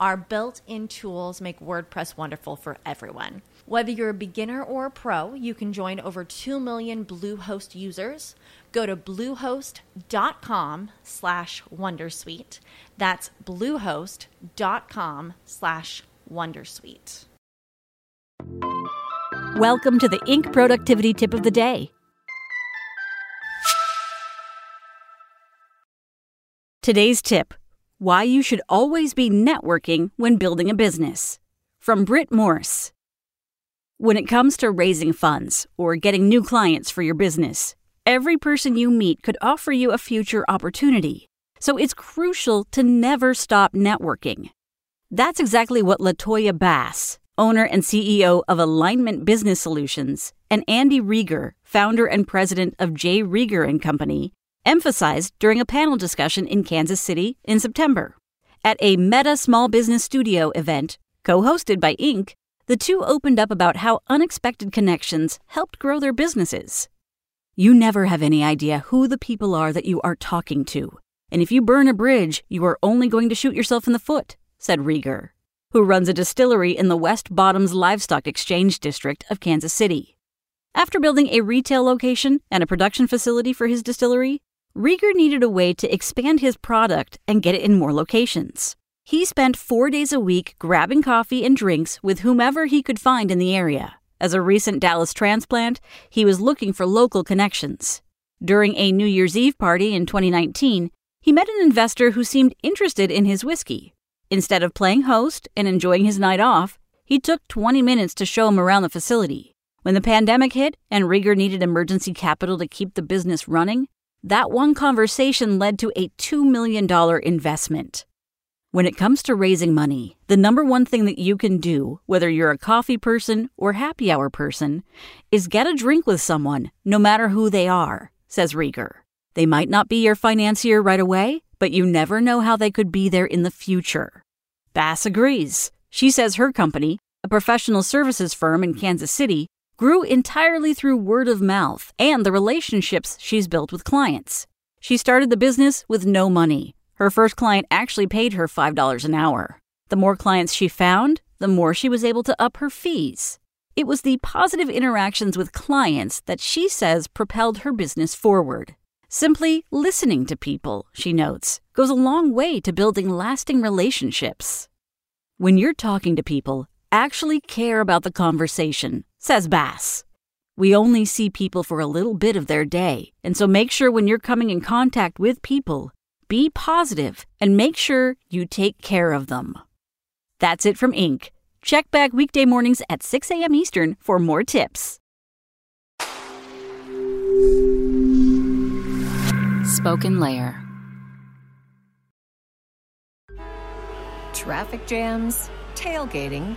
Our built in tools make WordPress wonderful for everyone. Whether you're a beginner or a pro, you can join over 2 million Bluehost users. Go to bluehost.com slash wondersuite. That's bluehost.com slash wondersuite. Welcome to the Inc. Productivity Tip of the Day. Today's tip Why you should always be networking when building a business. From Britt Morse. When it comes to raising funds or getting new clients for your business, every person you meet could offer you a future opportunity. So it's crucial to never stop networking. That's exactly what Latoya Bass, owner and CEO of Alignment Business Solutions, and Andy Rieger, founder and president of J. Rieger and Company, emphasized during a panel discussion in Kansas City in September. At a Meta Small Business Studio event, co hosted by Inc., the two opened up about how unexpected connections helped grow their businesses. You never have any idea who the people are that you are talking to. And if you burn a bridge, you are only going to shoot yourself in the foot, said Rieger, who runs a distillery in the West Bottoms Livestock Exchange District of Kansas City. After building a retail location and a production facility for his distillery, Rieger needed a way to expand his product and get it in more locations. He spent four days a week grabbing coffee and drinks with whomever he could find in the area. As a recent Dallas transplant, he was looking for local connections. During a New Year's Eve party in 2019, he met an investor who seemed interested in his whiskey. Instead of playing host and enjoying his night off, he took 20 minutes to show him around the facility. When the pandemic hit and Rieger needed emergency capital to keep the business running, that one conversation led to a $2 million investment. When it comes to raising money, the number one thing that you can do, whether you're a coffee person or happy hour person, is get a drink with someone, no matter who they are, says Rieger. They might not be your financier right away, but you never know how they could be there in the future. Bass agrees. She says her company, a professional services firm in Kansas City, grew entirely through word of mouth and the relationships she's built with clients. She started the business with no money her first client actually paid her $5 an hour. The more clients she found, the more she was able to up her fees. It was the positive interactions with clients that she says propelled her business forward. Simply listening to people, she notes, goes a long way to building lasting relationships. When you're talking to people, actually care about the conversation, says Bass. We only see people for a little bit of their day, and so make sure when you're coming in contact with people, be positive, and make sure you take care of them. That's it from Inc. Check back weekday mornings at 6 a.m. Eastern for more tips. SpokenLayer. Traffic jams, tailgating,